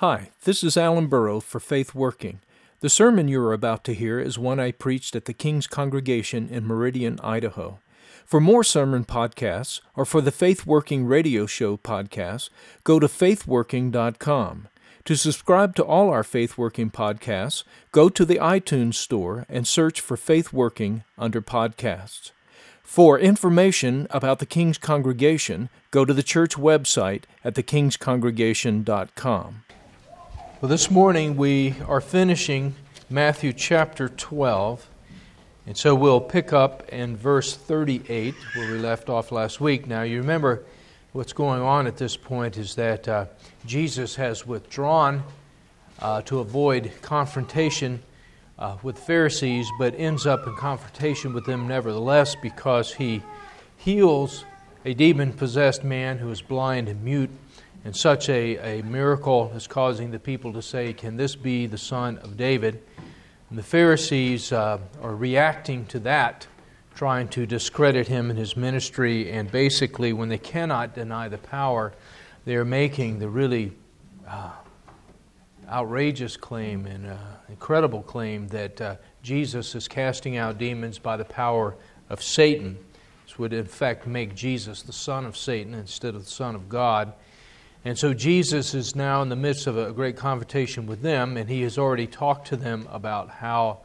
Hi, this is Alan Burrow for Faith Working. The sermon you are about to hear is one I preached at the King's Congregation in Meridian, Idaho. For more sermon podcasts or for the Faith Working radio show podcasts, go to faithworking.com. To subscribe to all our Faith Working podcasts, go to the iTunes Store and search for Faith Working under podcasts. For information about the King's Congregation, go to the church website at thekingscongregation.com. Well, this morning we are finishing Matthew chapter 12, and so we'll pick up in verse 38 where we left off last week. Now, you remember what's going on at this point is that uh, Jesus has withdrawn uh, to avoid confrontation uh, with Pharisees, but ends up in confrontation with them nevertheless because he heals a demon possessed man who is blind and mute and such a, a miracle is causing the people to say, Can this be the son of David? And the Pharisees uh, are reacting to that, trying to discredit him and his ministry. And basically, when they cannot deny the power, they are making the really uh, outrageous claim and uh, incredible claim that uh, Jesus is casting out demons by the power of Satan. This would, in fact, make Jesus the son of Satan instead of the son of God. And so Jesus is now in the midst of a great confrontation with them, and he has already talked to them about how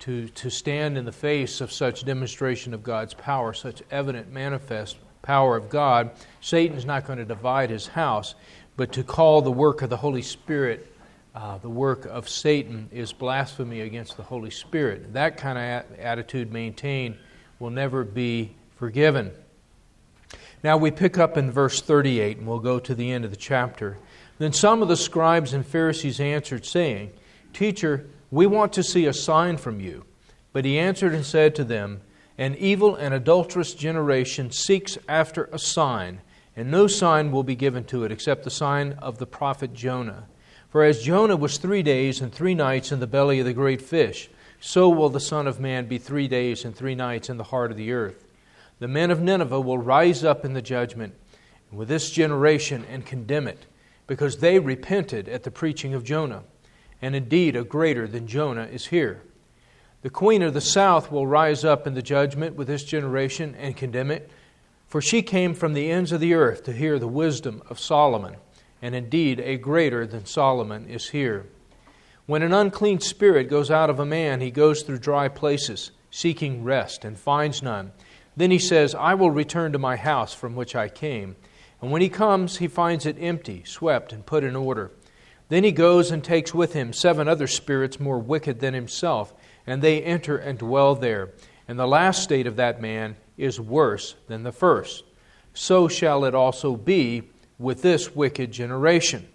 to, to stand in the face of such demonstration of God's power, such evident, manifest power of God. Satan's not going to divide his house, but to call the work of the Holy Spirit uh, the work of Satan is blasphemy against the Holy Spirit. That kind of attitude maintained will never be forgiven. Now we pick up in verse 38, and we'll go to the end of the chapter. Then some of the scribes and Pharisees answered, saying, Teacher, we want to see a sign from you. But he answered and said to them, An evil and adulterous generation seeks after a sign, and no sign will be given to it except the sign of the prophet Jonah. For as Jonah was three days and three nights in the belly of the great fish, so will the Son of Man be three days and three nights in the heart of the earth the men of Nineveh will rise up in the judgment with this generation and condemn it, because they repented at the preaching of Jonah. And indeed, a greater than Jonah is here. The queen of the south will rise up in the judgment with this generation and condemn it, for she came from the ends of the earth to hear the wisdom of Solomon. And indeed, a greater than Solomon is here. When an unclean spirit goes out of a man, he goes through dry places, seeking rest, and finds none. Then he says, I will return to my house from which I came. And when he comes, he finds it empty, swept, and put in order. Then he goes and takes with him seven other spirits more wicked than himself, and they enter and dwell there. And the last state of that man is worse than the first. So shall it also be with this wicked generation.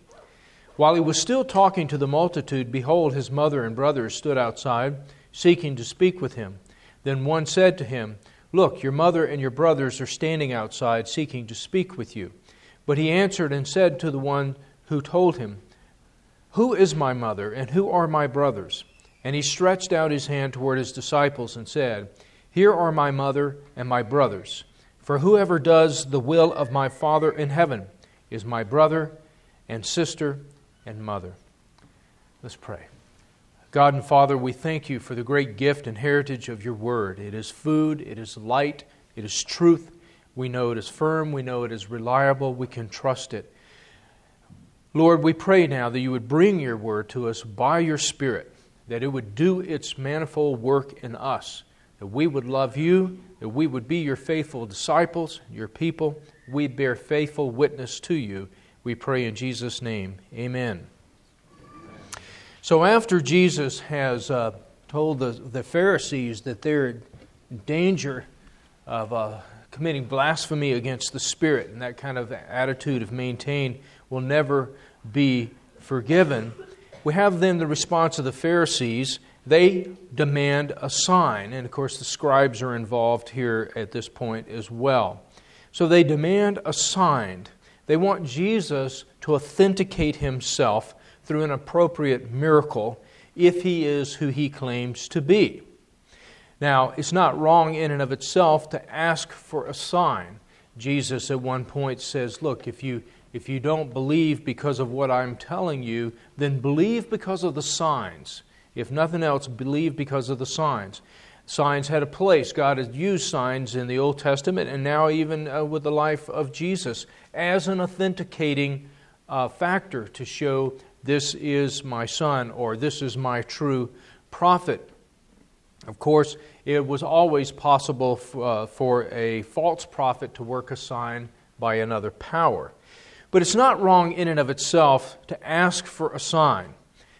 While he was still talking to the multitude, behold, his mother and brothers stood outside, seeking to speak with him. Then one said to him, Look, your mother and your brothers are standing outside seeking to speak with you. But he answered and said to the one who told him, Who is my mother and who are my brothers? And he stretched out his hand toward his disciples and said, Here are my mother and my brothers. For whoever does the will of my Father in heaven is my brother and sister and mother. Let's pray. God and Father, we thank you for the great gift and heritage of your word. It is food, it is light, it is truth. We know it is firm, we know it is reliable, we can trust it. Lord, we pray now that you would bring your word to us by your Spirit, that it would do its manifold work in us, that we would love you, that we would be your faithful disciples, your people. We bear faithful witness to you. We pray in Jesus' name. Amen. So after Jesus has uh, told the, the Pharisees that they're in danger of uh, committing blasphemy against the Spirit, and that kind of attitude of maintain will never be forgiven, we have then the response of the Pharisees. They demand a sign, and of course, the scribes are involved here at this point as well. So they demand a sign. They want Jesus to authenticate himself through an appropriate miracle if he is who he claims to be. Now, it's not wrong in and of itself to ask for a sign. Jesus at one point says, Look, if you, If you don't believe because of what I'm telling you, then believe because of the signs. If nothing else, believe because of the signs. Signs had a place. God had used signs in the Old Testament and now even uh, with the life of Jesus as an authenticating uh, factor to show this is my son or this is my true prophet. Of course, it was always possible f- uh, for a false prophet to work a sign by another power. But it's not wrong in and of itself to ask for a sign.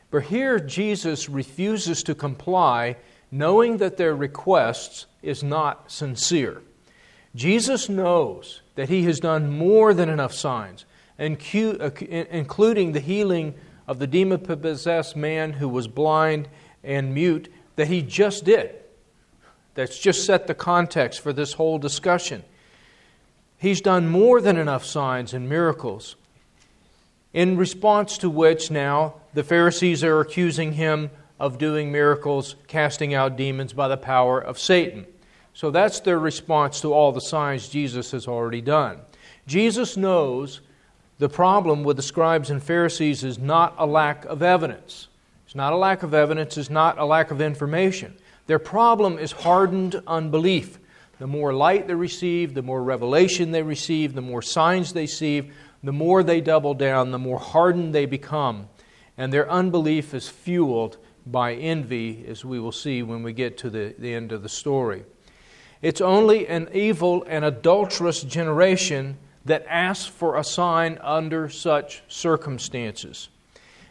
But here Jesus refuses to comply, knowing that their requests is not sincere. Jesus knows that he has done more than enough signs, uh, including the healing of the demon possessed man who was blind and mute, that he just did. That's just set the context for this whole discussion. He's done more than enough signs and miracles. In response to which, now, the Pharisees are accusing him of doing miracles, casting out demons by the power of Satan. So that's their response to all the signs Jesus has already done. Jesus knows the problem with the scribes and Pharisees is not a lack of evidence. It's not a lack of evidence, it's not a lack of information. Their problem is hardened unbelief. The more light they receive, the more revelation they receive, the more signs they receive, the more they double down, the more hardened they become. And their unbelief is fueled by envy, as we will see when we get to the, the end of the story. It's only an evil and adulterous generation that asks for a sign under such circumstances.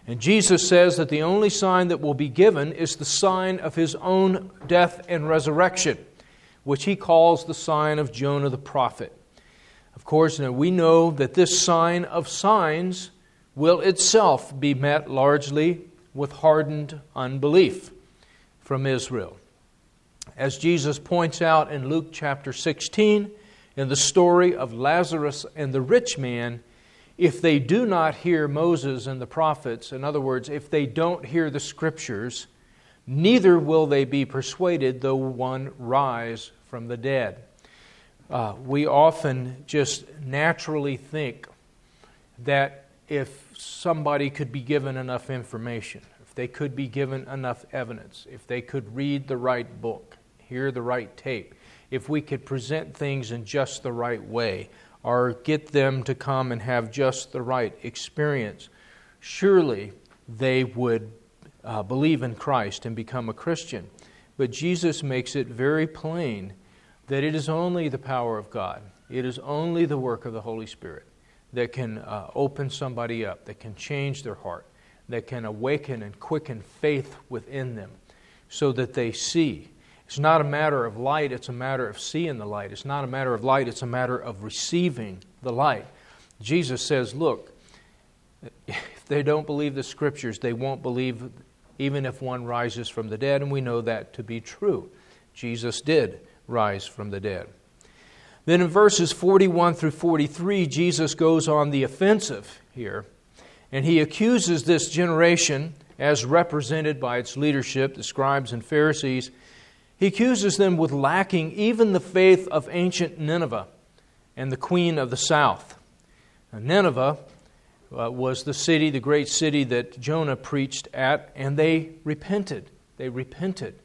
And Jesus says that the only sign that will be given is the sign of his own death and resurrection which he calls the sign of Jonah the prophet. Of course, now we know that this sign of signs will itself be met largely with hardened unbelief from Israel. As Jesus points out in Luke chapter 16, in the story of Lazarus and the rich man, if they do not hear Moses and the prophets, in other words, if they don't hear the scriptures, neither will they be persuaded though one rise from the dead. Uh, we often just naturally think that if somebody could be given enough information, if they could be given enough evidence, if they could read the right book, hear the right tape, if we could present things in just the right way, or get them to come and have just the right experience, surely they would uh, believe in Christ and become a Christian. But Jesus makes it very plain that it is only the power of God, it is only the work of the Holy Spirit that can uh, open somebody up, that can change their heart, that can awaken and quicken faith within them so that they see. It's not a matter of light, it's a matter of seeing the light. It's not a matter of light, it's a matter of receiving the light. Jesus says, Look, if they don't believe the scriptures, they won't believe even if one rises from the dead, and we know that to be true. Jesus did rise from the dead. Then in verses 41 through 43, Jesus goes on the offensive here, and he accuses this generation, as represented by its leadership, the scribes and Pharisees, he accuses them with lacking even the faith of ancient Nineveh and the queen of the south. Now, Nineveh uh, was the city, the great city that Jonah preached at, and they repented. They repented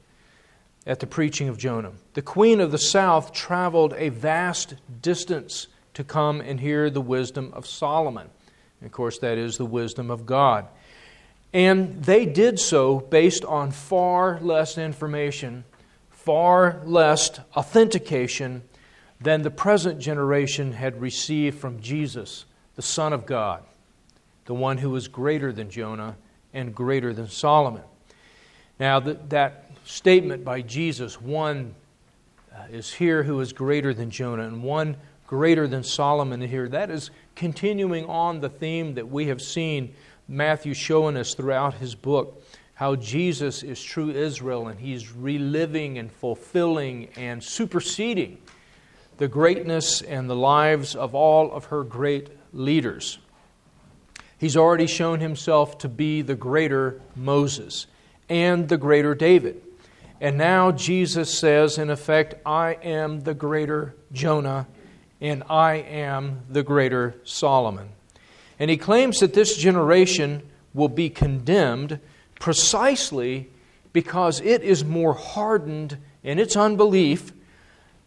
at the preaching of Jonah. The queen of the south traveled a vast distance to come and hear the wisdom of Solomon. And of course, that is the wisdom of God. And they did so based on far less information, far less authentication than the present generation had received from Jesus, the Son of God the one who is greater than Jonah and greater than Solomon. Now, that, that statement by Jesus, one uh, is here who is greater than Jonah, and one greater than Solomon here, that is continuing on the theme that we have seen Matthew showing us throughout his book how Jesus is true Israel and he's reliving and fulfilling and superseding the greatness and the lives of all of her great leaders. He's already shown himself to be the greater Moses and the greater David. And now Jesus says, in effect, I am the greater Jonah and I am the greater Solomon. And he claims that this generation will be condemned precisely because it is more hardened in its unbelief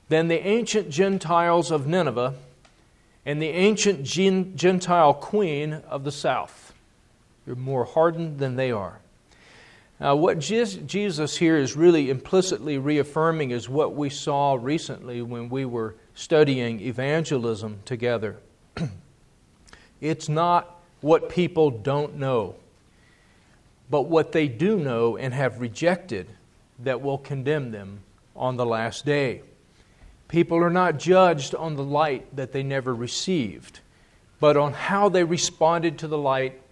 than the ancient Gentiles of Nineveh and the ancient Gentile queen of the south. You're more hardened than they are. Now, what Jesus here is really implicitly reaffirming is what we saw recently when we were studying evangelism together. it's not what people don't know, but what they do know and have rejected that will condemn them on the last day. People are not judged on the light that they never received, but on how they responded to the light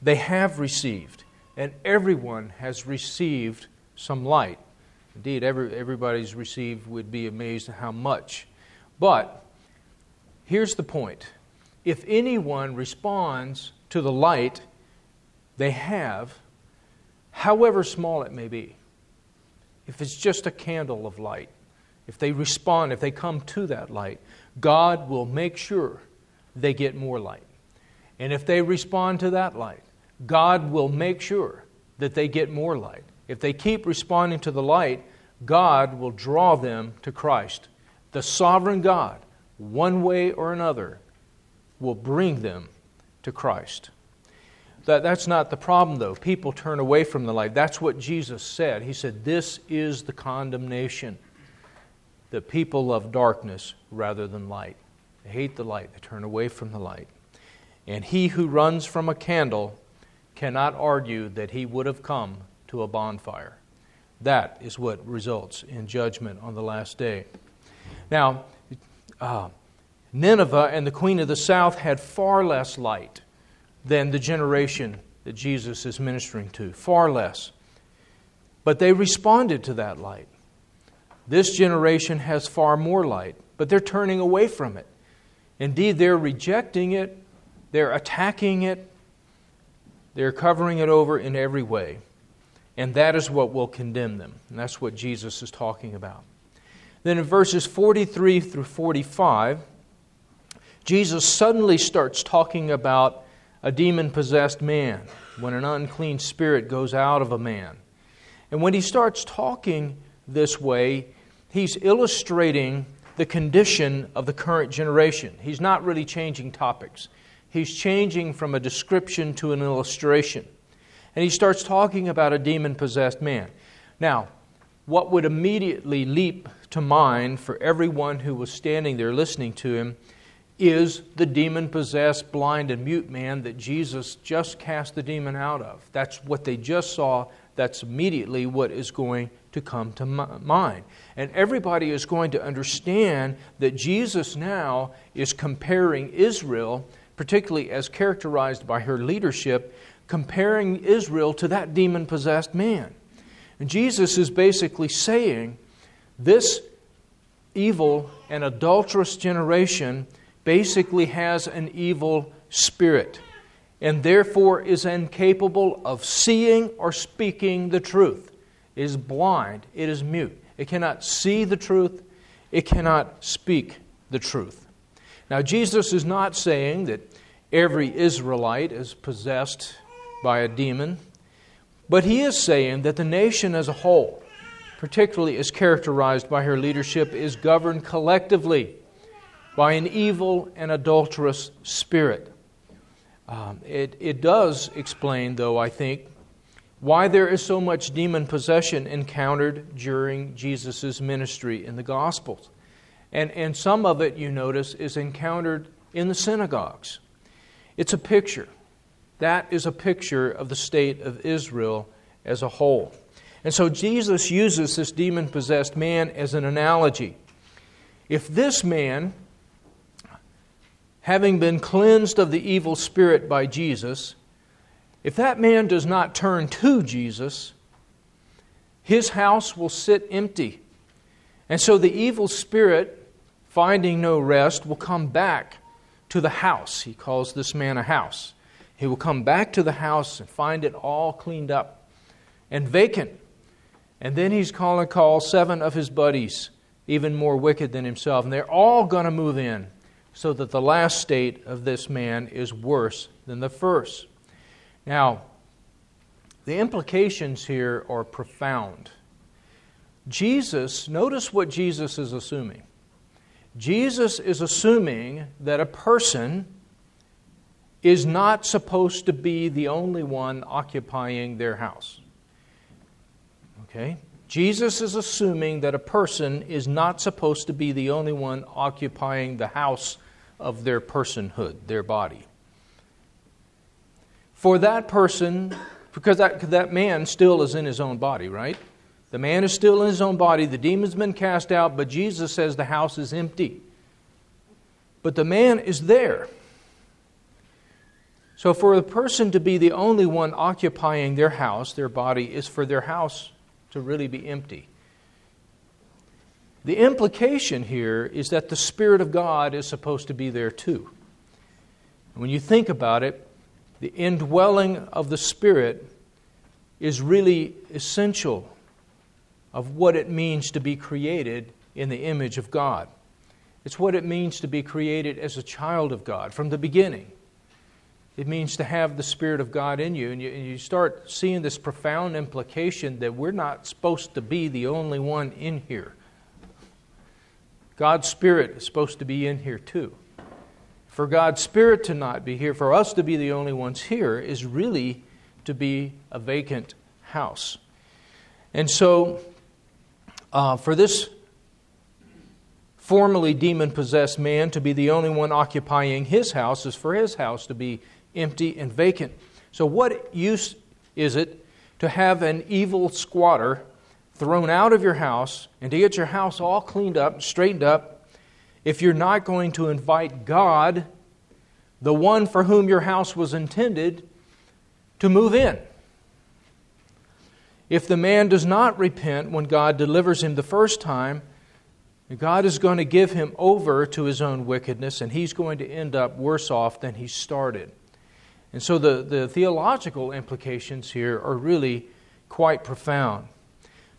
they have received. And everyone has received some light. Indeed, every, everybody's received would be amazed at how much. But here's the point if anyone responds to the light they have, however small it may be, if it's just a candle of light, if they respond, if they come to that light, God will make sure they get more light. And if they respond to that light, God will make sure that they get more light. If they keep responding to the light, God will draw them to Christ. The sovereign God, one way or another, will bring them to Christ. That, that's not the problem, though. People turn away from the light. That's what Jesus said. He said, This is the condemnation that people love darkness rather than light. They hate the light, they turn away from the light. And he who runs from a candle cannot argue that he would have come to a bonfire. That is what results in judgment on the last day. Now, uh, Nineveh and the queen of the south had far less light than the generation that Jesus is ministering to, far less. But they responded to that light. This generation has far more light, but they're turning away from it. Indeed, they're rejecting it, they're attacking it, they're covering it over in every way. And that is what will condemn them. And that's what Jesus is talking about. Then in verses 43 through 45, Jesus suddenly starts talking about a demon possessed man when an unclean spirit goes out of a man. And when he starts talking this way, he's illustrating the condition of the current generation. He's not really changing topics, he's changing from a description to an illustration. And he starts talking about a demon possessed man. Now, what would immediately leap to mind for everyone who was standing there listening to him is the demon possessed, blind, and mute man that Jesus just cast the demon out of. That's what they just saw. That's immediately what is going to come to mind. And everybody is going to understand that Jesus now is comparing Israel, particularly as characterized by her leadership, comparing Israel to that demon possessed man. And Jesus is basically saying this evil and adulterous generation basically has an evil spirit and therefore is incapable of seeing or speaking the truth. It is blind, it is mute. It cannot see the truth, it cannot speak the truth. Now, Jesus is not saying that every Israelite is possessed by a demon, but he is saying that the nation as a whole, particularly as characterized by her leadership, is governed collectively by an evil and adulterous spirit. Um, it, it does explain, though, I think, why there is so much demon possession encountered during Jesus' ministry in the Gospels. And, and some of it, you notice, is encountered in the synagogues. It's a picture. That is a picture of the state of Israel as a whole. And so Jesus uses this demon possessed man as an analogy. If this man, having been cleansed of the evil spirit by Jesus, if that man does not turn to Jesus, his house will sit empty. And so the evil spirit, finding no rest, will come back to the house. He calls this man a house. He will come back to the house and find it all cleaned up and vacant. And then he's going to call seven of his buddies, even more wicked than himself, and they're all going to move in so that the last state of this man is worse than the first. Now, the implications here are profound. Jesus, notice what Jesus is assuming. Jesus is assuming that a person is not supposed to be the only one occupying their house. Okay? Jesus is assuming that a person is not supposed to be the only one occupying the house of their personhood, their body. For that person, because that, that man still is in his own body, right? The man is still in his own body. The demon's been cast out, but Jesus says the house is empty. But the man is there. So, for the person to be the only one occupying their house, their body, is for their house to really be empty. The implication here is that the Spirit of God is supposed to be there too. When you think about it, the indwelling of the Spirit is really essential of what it means to be created in the image of God. It's what it means to be created as a child of God from the beginning. It means to have the Spirit of God in you, and you, and you start seeing this profound implication that we're not supposed to be the only one in here. God's Spirit is supposed to be in here too. For God's Spirit to not be here, for us to be the only ones here, is really to be a vacant house. And so, uh, for this formerly demon possessed man to be the only one occupying his house is for his house to be empty and vacant. So, what use is it to have an evil squatter thrown out of your house and to get your house all cleaned up, straightened up, if you're not going to invite God, the one for whom your house was intended, to move in? If the man does not repent when God delivers him the first time, God is going to give him over to his own wickedness, and he's going to end up worse off than he started. And so the, the theological implications here are really quite profound.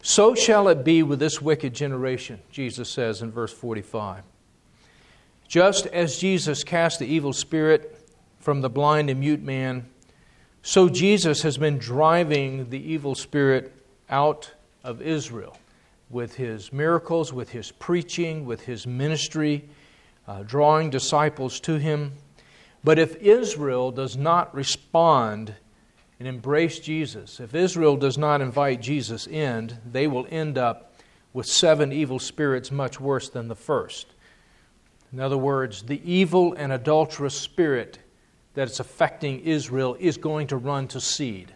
So shall it be with this wicked generation, Jesus says in verse 45. Just as Jesus cast the evil spirit from the blind and mute man, so Jesus has been driving the evil spirit out of Israel with his miracles, with his preaching, with his ministry, uh, drawing disciples to him. But if Israel does not respond and embrace Jesus, if Israel does not invite Jesus in, they will end up with seven evil spirits much worse than the first. In other words, the evil and adulterous spirit that is affecting Israel is going to run to seed.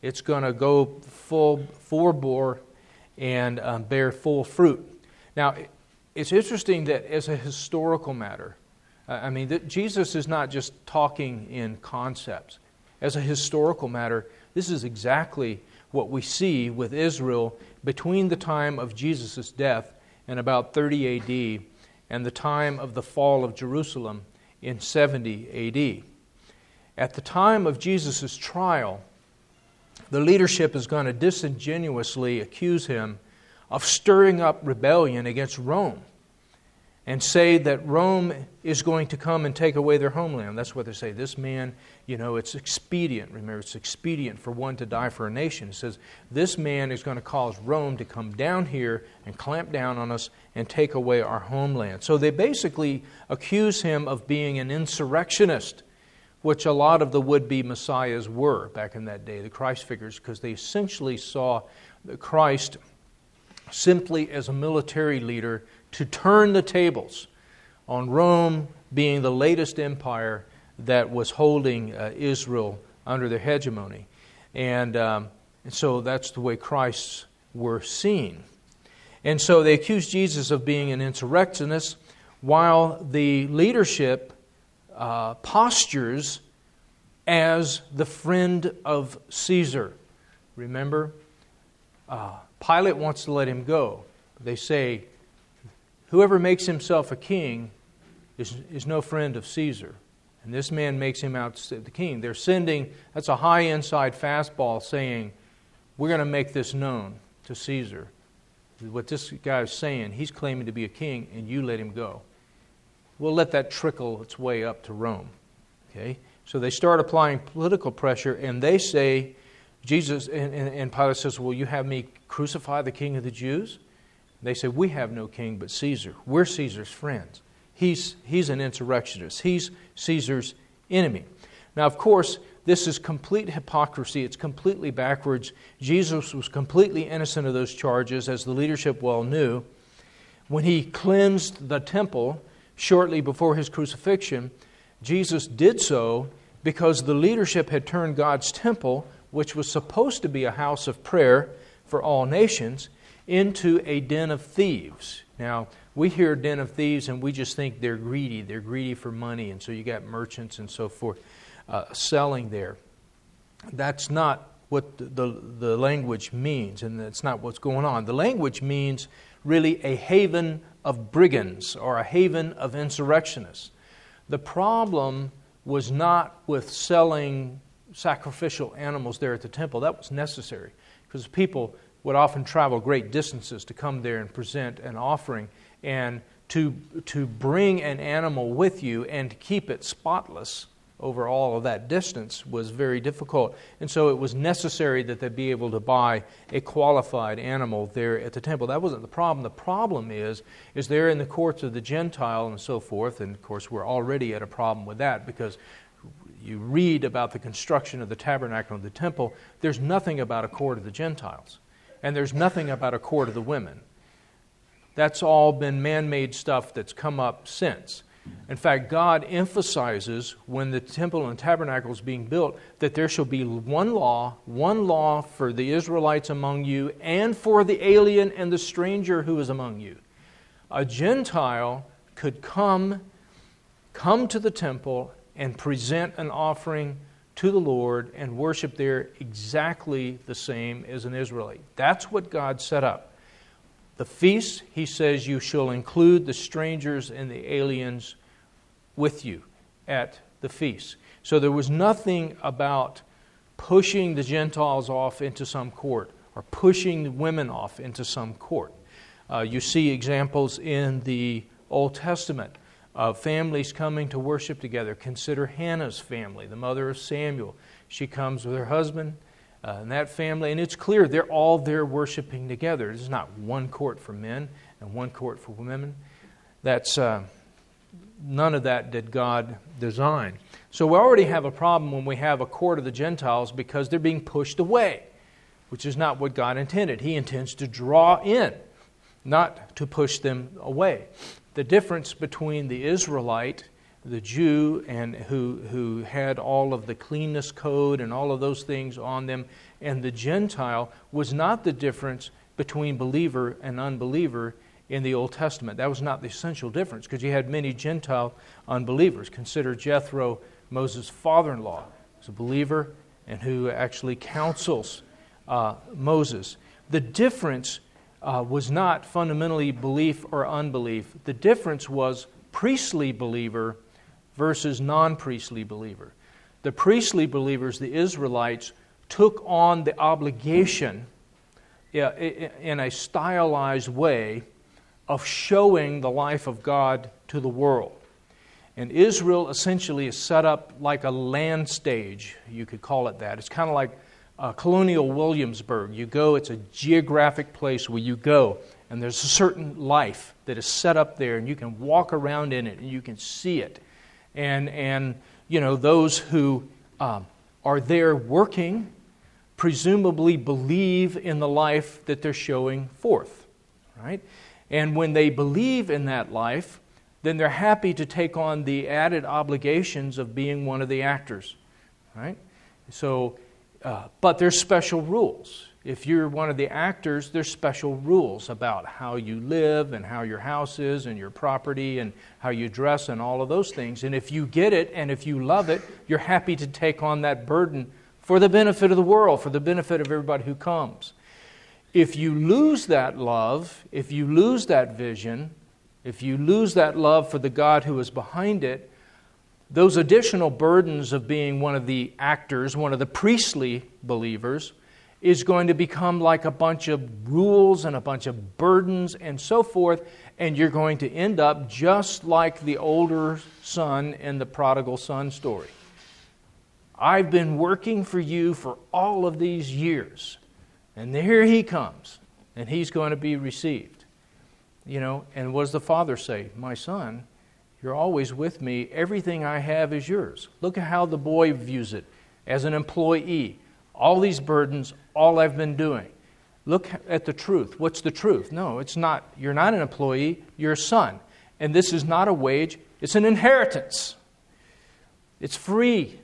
It's going to go full, full bore and um, bear full fruit. Now, it's interesting that as a historical matter, I mean, Jesus is not just talking in concepts. As a historical matter, this is exactly what we see with Israel between the time of Jesus' death in about 30 AD and the time of the fall of Jerusalem in 70 AD. At the time of Jesus' trial, the leadership is going to disingenuously accuse him of stirring up rebellion against Rome and say that Rome is going to come and take away their homeland. That's what they say. This man, you know, it's expedient. Remember, it's expedient for one to die for a nation. It says, this man is going to cause Rome to come down here and clamp down on us and take away our homeland. So they basically accuse him of being an insurrectionist, which a lot of the would be messiahs were back in that day, the Christ figures, because they essentially saw Christ simply as a military leader to turn the tables on Rome being the latest empire that was holding uh, Israel under their hegemony. And, um, and so that's the way Christs were seen. And so they accused Jesus of being an insurrectionist while the leadership uh, postures as the friend of Caesar. Remember? Uh, Pilate wants to let him go. They say, Whoever makes himself a king is, is no friend of Caesar. And this man makes him out the king. They're sending, that's a high inside fastball saying, We're going to make this known to Caesar. What this guy is saying, he's claiming to be a king, and you let him go. We'll let that trickle its way up to Rome. Okay? So they start applying political pressure, and they say, Jesus, and, and, and Pilate says, Will you have me crucify the king of the Jews? They said, We have no king but Caesar. We're Caesar's friends. He's, he's an insurrectionist, he's Caesar's enemy. Now, of course, this is complete hypocrisy. It's completely backwards. Jesus was completely innocent of those charges, as the leadership well knew. When he cleansed the temple shortly before his crucifixion, Jesus did so because the leadership had turned God's temple, which was supposed to be a house of prayer for all nations, into a den of thieves. Now, we hear den of thieves and we just think they're greedy. They're greedy for money, and so you got merchants and so forth uh, selling there. That's not what the, the, the language means, and that's not what's going on. The language means really a haven of brigands or a haven of insurrectionists. The problem was not with selling sacrificial animals there at the temple. That was necessary because people would often travel great distances to come there and present an offering. And to, to bring an animal with you and to keep it spotless over all of that distance was very difficult. And so it was necessary that they be able to buy a qualified animal there at the temple. That wasn't the problem. The problem is, is there in the courts of the Gentile and so forth, and of course we're already at a problem with that because you read about the construction of the tabernacle and the temple, there's nothing about a court of the Gentiles. And there's nothing about a court of the women. That's all been man made stuff that's come up since. In fact, God emphasizes when the temple and tabernacle is being built that there shall be one law, one law for the Israelites among you and for the alien and the stranger who is among you. A Gentile could come come to the temple and present an offering to the Lord and worship there exactly the same as an Israelite. That's what God set up. The feast, he says, you shall include the strangers and the aliens with you at the feast. So there was nothing about pushing the Gentiles off into some court or pushing the women off into some court. Uh, you see examples in the Old Testament of families coming to worship together. Consider Hannah's family, the mother of Samuel. She comes with her husband uh, and that family, and it's clear they're all there worshiping together. This is not one court for men and one court for women. That's. Uh, none of that did God design. So we already have a problem when we have a court of the Gentiles because they're being pushed away, which is not what God intended. He intends to draw in, not to push them away. The difference between the Israelite, the Jew, and who, who had all of the cleanness code and all of those things on them, and the Gentile was not the difference between believer and unbeliever in the Old Testament. That was not the essential difference because you had many Gentile unbelievers. Consider Jethro, Moses' father in law, who's a believer and who actually counsels uh, Moses. The difference uh, was not fundamentally belief or unbelief, the difference was priestly believer versus non priestly believer. The priestly believers, the Israelites, took on the obligation in a stylized way of showing the life of God to the world. And Israel essentially is set up like a land stage, you could call it that. It's kind of like uh, colonial Williamsburg. You go, it's a geographic place where you go, and there's a certain life that is set up there, and you can walk around in it and you can see it. And, and you know, those who um, are there working presumably believe in the life that they're showing forth, right? And when they believe in that life, then they're happy to take on the added obligations of being one of the actors, right? So, uh, but there's special rules. If you're one of the actors, there's special rules about how you live and how your house is and your property and how you dress and all of those things. And if you get it and if you love it, you're happy to take on that burden for the benefit of the world, for the benefit of everybody who comes. If you lose that love, if you lose that vision, if you lose that love for the God who is behind it, those additional burdens of being one of the actors, one of the priestly believers, is going to become like a bunch of rules and a bunch of burdens and so forth, and you're going to end up just like the older son in the prodigal son story. I've been working for you for all of these years. And here he comes, and he's going to be received. You know, and what does the father say? My son, you're always with me. Everything I have is yours. Look at how the boy views it as an employee. All these burdens, all I've been doing. Look at the truth. What's the truth? No, it's not. You're not an employee, you're a son. And this is not a wage, it's an inheritance. It's free.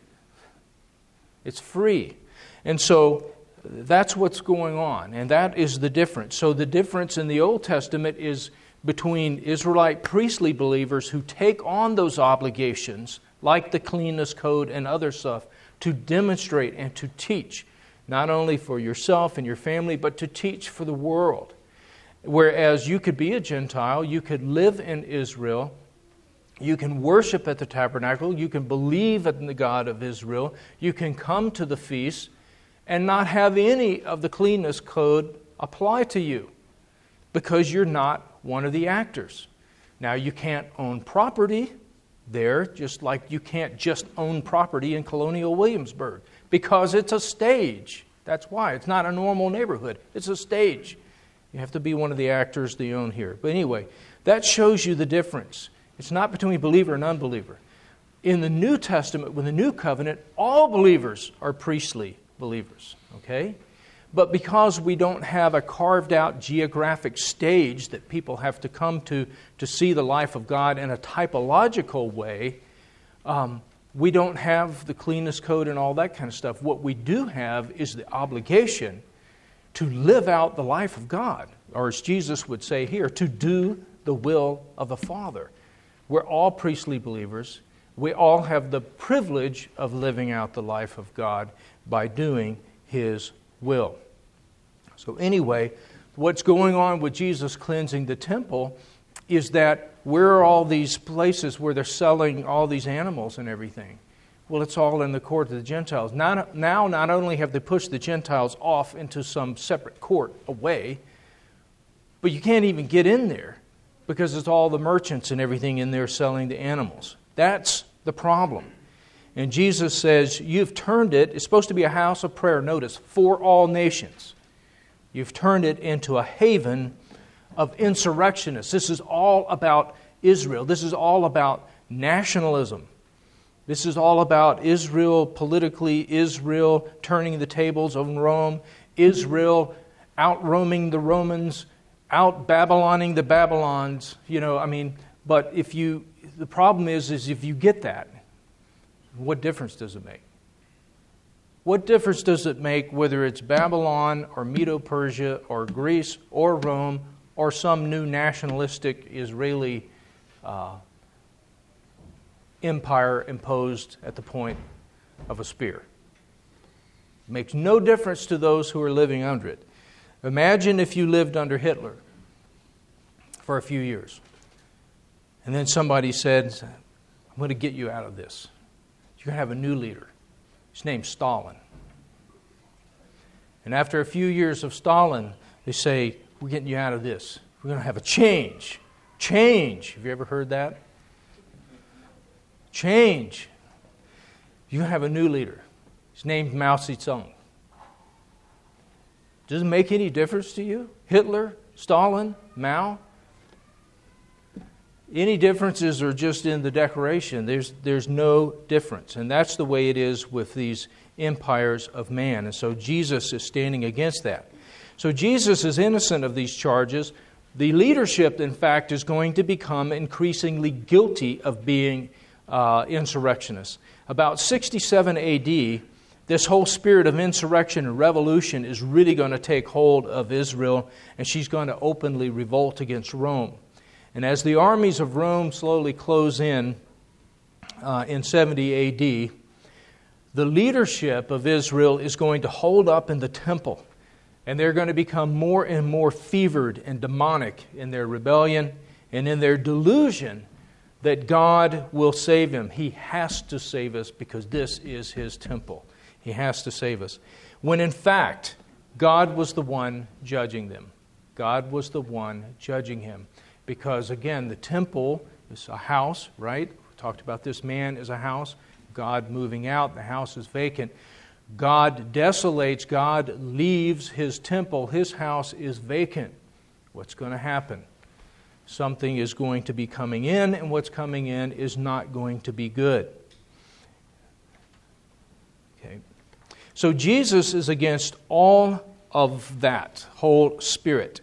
It's free. And so that's what's going on, and that is the difference. So the difference in the Old Testament is between Israelite priestly believers who take on those obligations, like the cleanness code and other stuff, to demonstrate and to teach, not only for yourself and your family, but to teach for the world. Whereas you could be a Gentile, you could live in Israel, you can worship at the tabernacle, you can believe in the God of Israel, you can come to the feast and not have any of the cleanness code apply to you because you're not one of the actors. Now, you can't own property there, just like you can't just own property in Colonial Williamsburg because it's a stage. That's why. It's not a normal neighborhood, it's a stage. You have to be one of the actors they own here. But anyway, that shows you the difference. It's not between believer and unbeliever. In the New Testament, with the New Covenant, all believers are priestly believers. Okay? But because we don't have a carved out geographic stage that people have to come to to see the life of God in a typological way, um, we don't have the cleanness code and all that kind of stuff. What we do have is the obligation to live out the life of God, or as Jesus would say here, to do the will of the Father. We're all priestly believers. We all have the privilege of living out the life of God by doing His will. So, anyway, what's going on with Jesus cleansing the temple is that where are all these places where they're selling all these animals and everything? Well, it's all in the court of the Gentiles. Now, now, not only have they pushed the Gentiles off into some separate court away, but you can't even get in there because it's all the merchants and everything in there selling the animals. That's the problem. And Jesus says, You've turned it, it's supposed to be a house of prayer, notice, for all nations. You've turned it into a haven of insurrectionists. This is all about Israel. This is all about nationalism. This is all about Israel politically, Israel turning the tables on Rome, Israel out roaming the Romans, out Babyloning the Babylons. You know, I mean, but if you, the problem is, is if you get that, what difference does it make? What difference does it make whether it's Babylon or Medo Persia or Greece or Rome or some new nationalistic Israeli uh, empire imposed at the point of a spear? It makes no difference to those who are living under it. Imagine if you lived under Hitler for a few years. And then somebody said, I'm going to get you out of this. You're going to have a new leader. His name's Stalin. And after a few years of Stalin, they say, We're getting you out of this. We're going to have a change. Change. Have you ever heard that? Change. You're going to have a new leader. His name's Mao Zedong. Does it make any difference to you? Hitler, Stalin, Mao? Any differences are just in the decoration. There's, there's no difference. And that's the way it is with these empires of man. And so Jesus is standing against that. So Jesus is innocent of these charges. The leadership, in fact, is going to become increasingly guilty of being uh, insurrectionists. About 67 AD, this whole spirit of insurrection and revolution is really going to take hold of Israel, and she's going to openly revolt against Rome. And as the armies of Rome slowly close in uh, in 70 AD, the leadership of Israel is going to hold up in the temple. And they're going to become more and more fevered and demonic in their rebellion and in their delusion that God will save them. He has to save us because this is His temple. He has to save us. When in fact, God was the one judging them. God was the one judging him because, again, the temple is a house, right? We talked about this man as a house. God moving out, the house is vacant. God desolates, God leaves his temple, his house is vacant. What's going to happen? Something is going to be coming in, and what's coming in is not going to be good. Okay. So Jesus is against all of that whole spirit.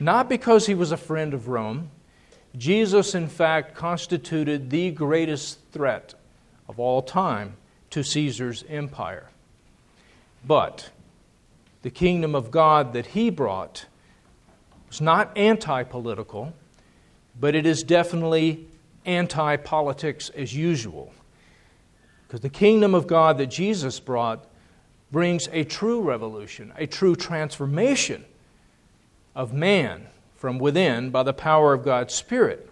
Not because he was a friend of Rome. Jesus, in fact, constituted the greatest threat of all time to Caesar's empire. But the kingdom of God that he brought was not anti political, but it is definitely anti politics as usual. Because the kingdom of God that Jesus brought brings a true revolution, a true transformation of man from within by the power of God's Spirit,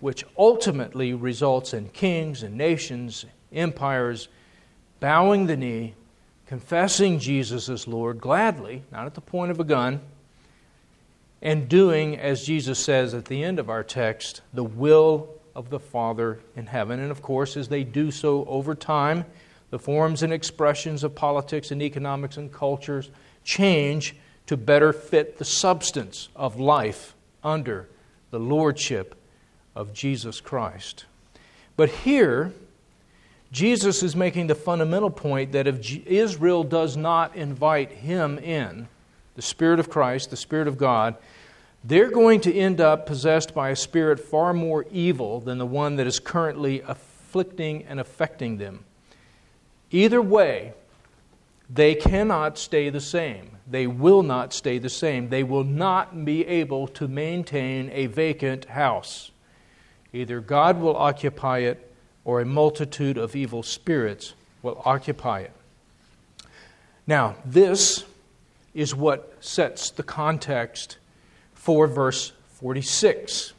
which ultimately results in kings and nations, empires bowing the knee, confessing Jesus as Lord gladly, not at the point of a gun, and doing, as Jesus says at the end of our text, the will of the Father in heaven. And of course, as they do so over time, the forms and expressions of politics and economics and cultures change to better fit the substance of life under the lordship of Jesus Christ. But here, Jesus is making the fundamental point that if Israel does not invite him in, the Spirit of Christ, the Spirit of God, they're going to end up possessed by a spirit far more evil than the one that is currently afflicting and affecting them. Either way, they cannot stay the same. They will not stay the same. They will not be able to maintain a vacant house. Either God will occupy it or a multitude of evil spirits will occupy it. Now, this is what sets the context for verse 46,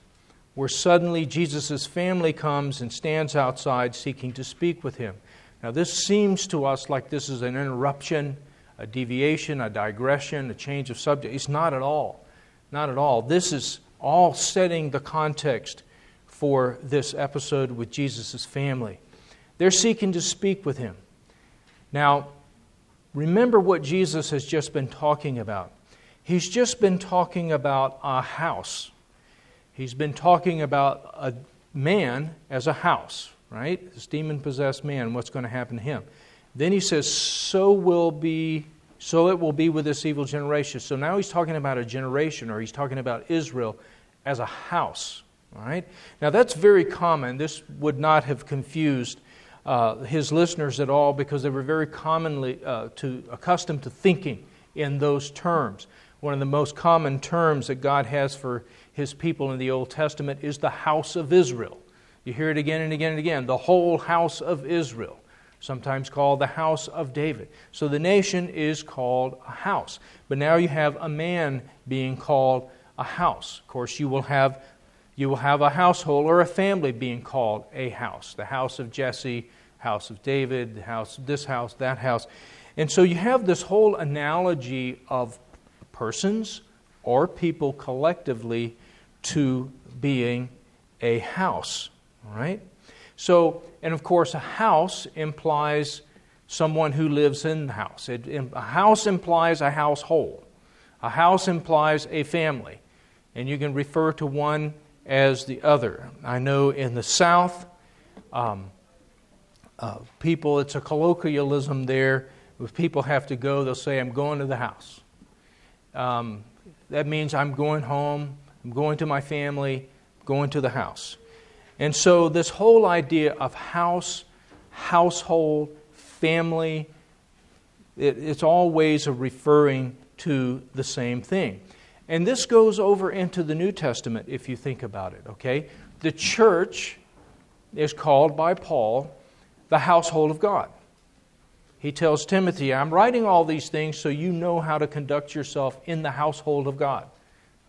where suddenly Jesus' family comes and stands outside seeking to speak with him. Now, this seems to us like this is an interruption, a deviation, a digression, a change of subject. It's not at all. Not at all. This is all setting the context for this episode with Jesus' family. They're seeking to speak with him. Now, remember what Jesus has just been talking about. He's just been talking about a house. He's been talking about a man as a house, right? This demon possessed man, what's going to happen to him. Then he says, So will be so it will be with this evil generation. So now he's talking about a generation, or he's talking about Israel as a house. All right? Now that's very common. This would not have confused uh, his listeners at all because they were very commonly uh, to, accustomed to thinking in those terms. One of the most common terms that God has for his people in the Old Testament is the house of Israel. You hear it again and again and again the whole house of Israel, sometimes called the house of David. So the nation is called a house. But now you have a man being called a house. Of course, you will have you will have a household or a family being called a house. The house of Jesse, house of David, the house this house, that house. And so you have this whole analogy of persons or people collectively to being a house. Right? So, and of course, a house implies someone who lives in the house. It, a house implies a household. A house implies a family. And you can refer to one as the other. I know in the South, um, uh, people, it's a colloquialism there. If people have to go, they'll say, I'm going to the house. Um, that means I'm going home, I'm going to my family, going to the house. And so, this whole idea of house, household, family, it, it's all ways of referring to the same thing. And this goes over into the New Testament if you think about it, okay? The church is called by Paul the household of God. He tells Timothy, I'm writing all these things so you know how to conduct yourself in the household of God.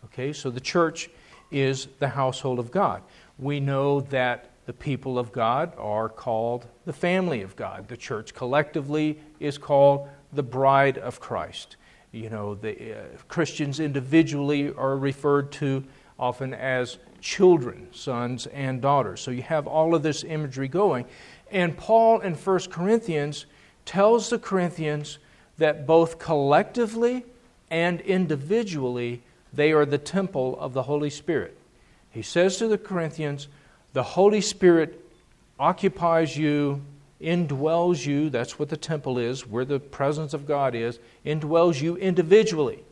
Okay, so the church is the household of God we know that the people of God are called the family of God. The church collectively is called the bride of Christ. You know, the uh, Christians individually are referred to often as children, sons and daughters. So you have all of this imagery going. And Paul in 1 Corinthians tells the Corinthians that both collectively and individually they are the temple of the Holy Spirit. He says to the Corinthians, the Holy Spirit occupies you, indwells you. That's what the temple is, where the presence of God is, indwells you individually.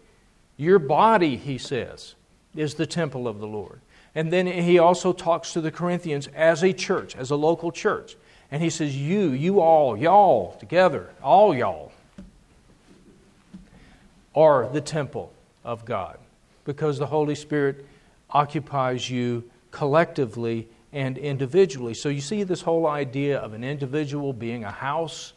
Your body, he says, is the temple of the Lord. And then he also talks to the Corinthians as a church, as a local church. And he says, You, you all, y'all, together, all y'all, are the temple of God because the Holy Spirit occupies you collectively and individually. So you see this whole idea of an individual being a house,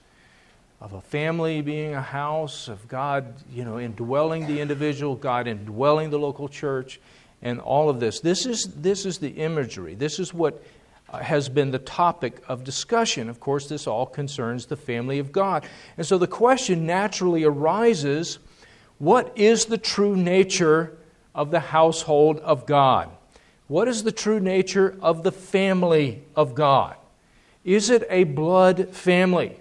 of a family being a house, of God, you know, indwelling the individual, God indwelling the local church, and all of this. This is, this is the imagery. This is what uh, has been the topic of discussion. Of course, this all concerns the family of God. And so the question naturally arises what is the true nature of the household of God? What is the true nature of the family of God? Is it a blood family?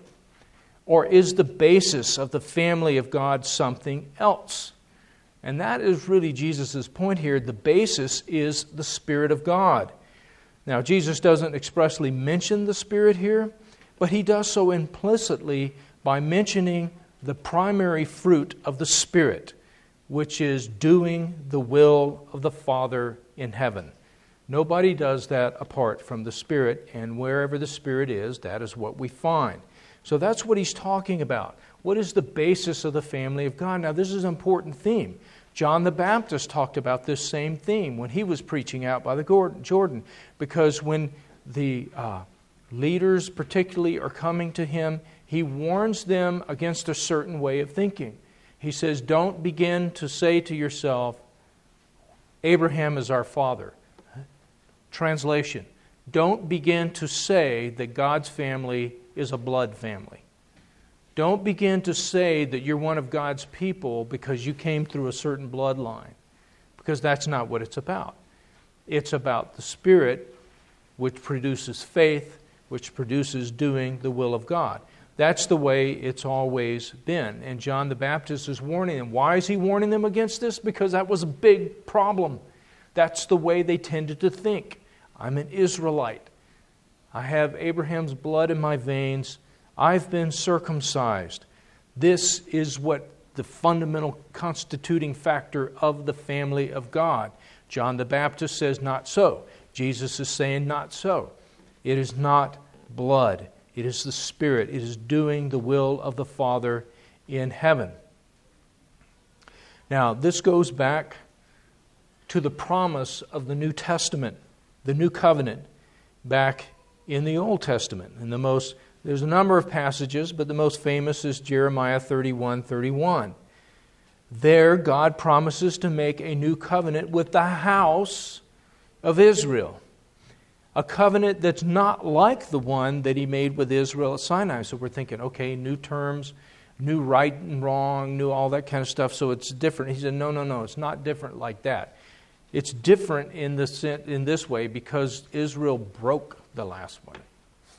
Or is the basis of the family of God something else? And that is really Jesus' point here. The basis is the Spirit of God. Now, Jesus doesn't expressly mention the Spirit here, but he does so implicitly by mentioning the primary fruit of the Spirit, which is doing the will of the Father in heaven. Nobody does that apart from the Spirit, and wherever the Spirit is, that is what we find. So that's what he's talking about. What is the basis of the family of God? Now, this is an important theme. John the Baptist talked about this same theme when he was preaching out by the Jordan, because when the uh, leaders, particularly, are coming to him, he warns them against a certain way of thinking. He says, Don't begin to say to yourself, Abraham is our father. Translation Don't begin to say that God's family is a blood family. Don't begin to say that you're one of God's people because you came through a certain bloodline, because that's not what it's about. It's about the Spirit, which produces faith, which produces doing the will of God. That's the way it's always been. And John the Baptist is warning them. Why is he warning them against this? Because that was a big problem. That's the way they tended to think. I'm an Israelite. I have Abraham's blood in my veins. I've been circumcised. This is what the fundamental constituting factor of the family of God. John the Baptist says, not so. Jesus is saying, not so. It is not blood, it is the Spirit. It is doing the will of the Father in heaven. Now, this goes back to the promise of the New Testament the new covenant back in the Old Testament. And the most there's a number of passages, but the most famous is Jeremiah 31 31. There, God promises to make a new covenant with the house of Israel. A covenant that's not like the one that he made with Israel at Sinai. So we're thinking, okay, new terms, new right and wrong, new all that kind of stuff, so it's different. He said, no, no, no, it's not different like that. It's different in this, in this way because Israel broke the last one.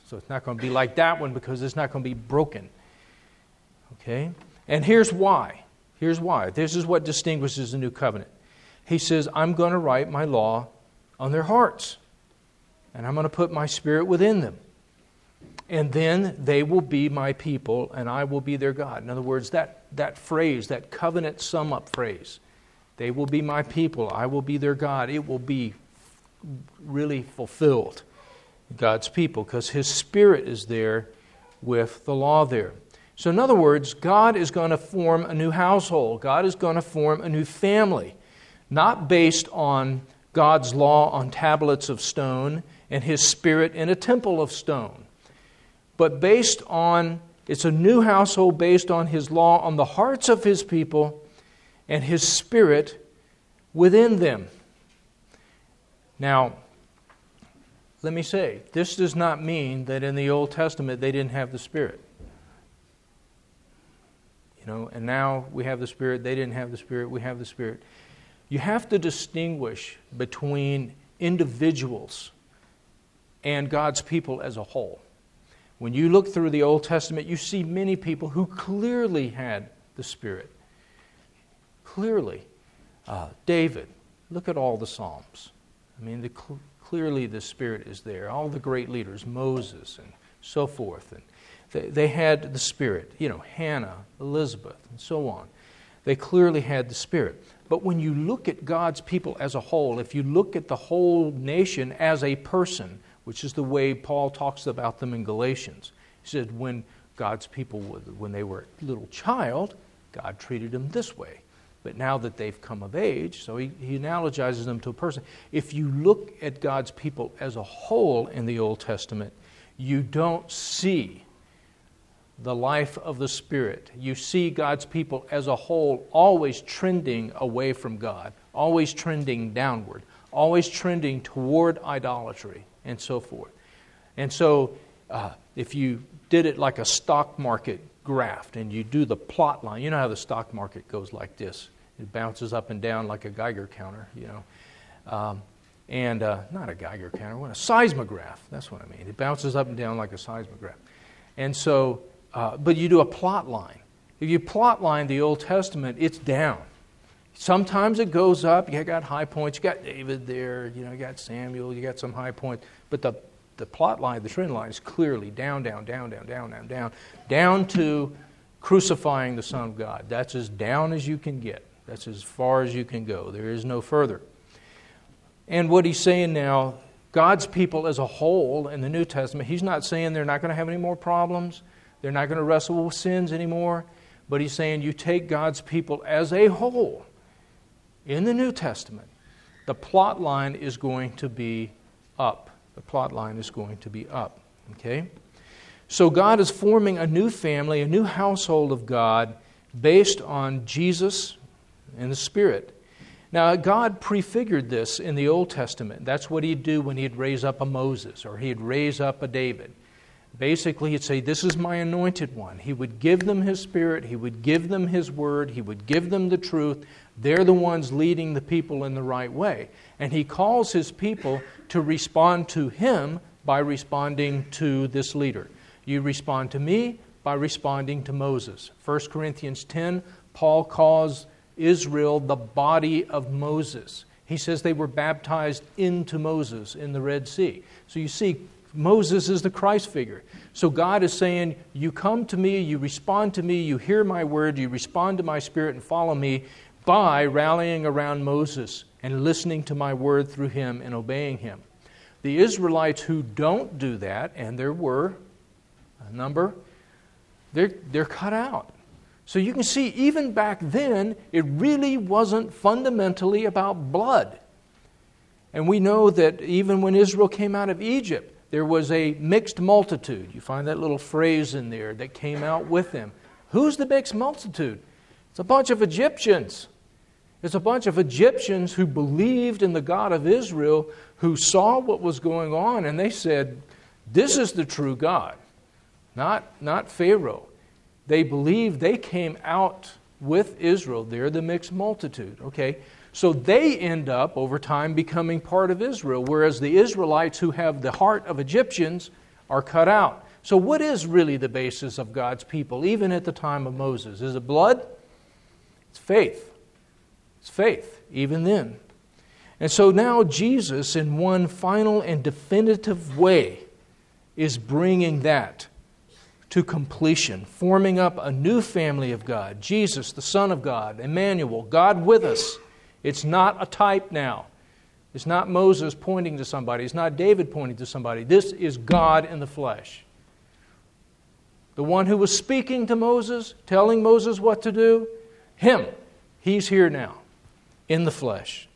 So it's not going to be like that one because it's not going to be broken. Okay? And here's why. Here's why. This is what distinguishes the new covenant. He says, I'm going to write my law on their hearts, and I'm going to put my spirit within them. And then they will be my people, and I will be their God. In other words, that, that phrase, that covenant sum up phrase, they will be my people. I will be their God. It will be really fulfilled, God's people, because His Spirit is there with the law there. So, in other words, God is going to form a new household, God is going to form a new family, not based on God's law on tablets of stone and His Spirit in a temple of stone, but based on it's a new household based on His law on the hearts of His people and His Spirit within them. Now, let me say, this does not mean that in the Old Testament they didn't have the Spirit. You know, and now we have the Spirit, they didn't have the Spirit, we have the Spirit. you have to distinguish between individuals and God's people as a whole. When you look through the Old Testament, you see many people who clearly had the Spirit. Clearly. Uh, David, look at all the Psalms. I mean, the, clearly the Spirit is there. All the great leaders, Moses and so forth. And they, they had the Spirit. You know, Hannah, Elizabeth, and so on. They clearly had the Spirit. But when you look at God's people as a whole, if you look at the whole nation as a person, which is the way Paul talks about them in Galatians. He said, when God's people, when they were a little child, God treated them this way. But now that they've come of age, so he, he analogizes them to a person. If you look at God's people as a whole in the Old Testament, you don't see the life of the Spirit. You see God's people as a whole always trending away from God, always trending downward, always trending toward idolatry and so forth. And so, uh, if you did it like a stock market graph and you do the plot line, you know how the stock market goes like this it bounces up and down like a Geiger counter, you know. Um, and uh, not a Geiger counter, what a seismograph. That's what I mean. It bounces up and down like a seismograph. And so, uh, but you do a plot line. If you plot line the Old Testament, it's down. Sometimes it goes up. You got high points. You got David there. You know, you got Samuel. You got some high points. But the the plot line, the trend line, is clearly down, down, down, down, down, down, down, down to crucifying the Son of God. That's as down as you can get. That's as far as you can go. There is no further. And what he's saying now, God's people as a whole in the New Testament, he's not saying they're not going to have any more problems. They're not going to wrestle with sins anymore. But he's saying you take God's people as a whole in the New Testament, the plot line is going to be up. The plot line is going to be up. Okay? So God is forming a new family, a new household of God based on Jesus and the Spirit. Now, God prefigured this in the Old Testament. That's what He'd do when He'd raise up a Moses or He'd raise up a David. Basically, He'd say, This is my anointed one. He would give them His Spirit, He would give them His Word, He would give them the truth, they're the ones leading the people in the right way. And he calls his people to respond to him by responding to this leader. You respond to me by responding to Moses. 1 Corinthians 10, Paul calls Israel the body of Moses. He says they were baptized into Moses in the Red Sea. So you see, Moses is the Christ figure. So God is saying, You come to me, you respond to me, you hear my word, you respond to my spirit and follow me by rallying around Moses and listening to my word through him and obeying him. The Israelites who don't do that, and there were a number, they're, they're cut out. So you can see, even back then, it really wasn't fundamentally about blood. And we know that even when Israel came out of Egypt, there was a mixed multitude. You find that little phrase in there that came out with them. Who's the mixed multitude? It's a bunch of Egyptians. It's a bunch of Egyptians who believed in the God of Israel, who saw what was going on, and they said, This is the true God, not, not Pharaoh. They believed they came out with Israel. They're the mixed multitude. Okay? So they end up, over time, becoming part of Israel, whereas the Israelites who have the heart of Egyptians are cut out. So, what is really the basis of God's people, even at the time of Moses? Is it blood? It's faith. It's faith, even then. And so now Jesus, in one final and definitive way, is bringing that to completion, forming up a new family of God Jesus, the Son of God, Emmanuel, God with us. It's not a type now. It's not Moses pointing to somebody. It's not David pointing to somebody. This is God in the flesh. The one who was speaking to Moses, telling Moses what to do, him. He's here now in the flesh.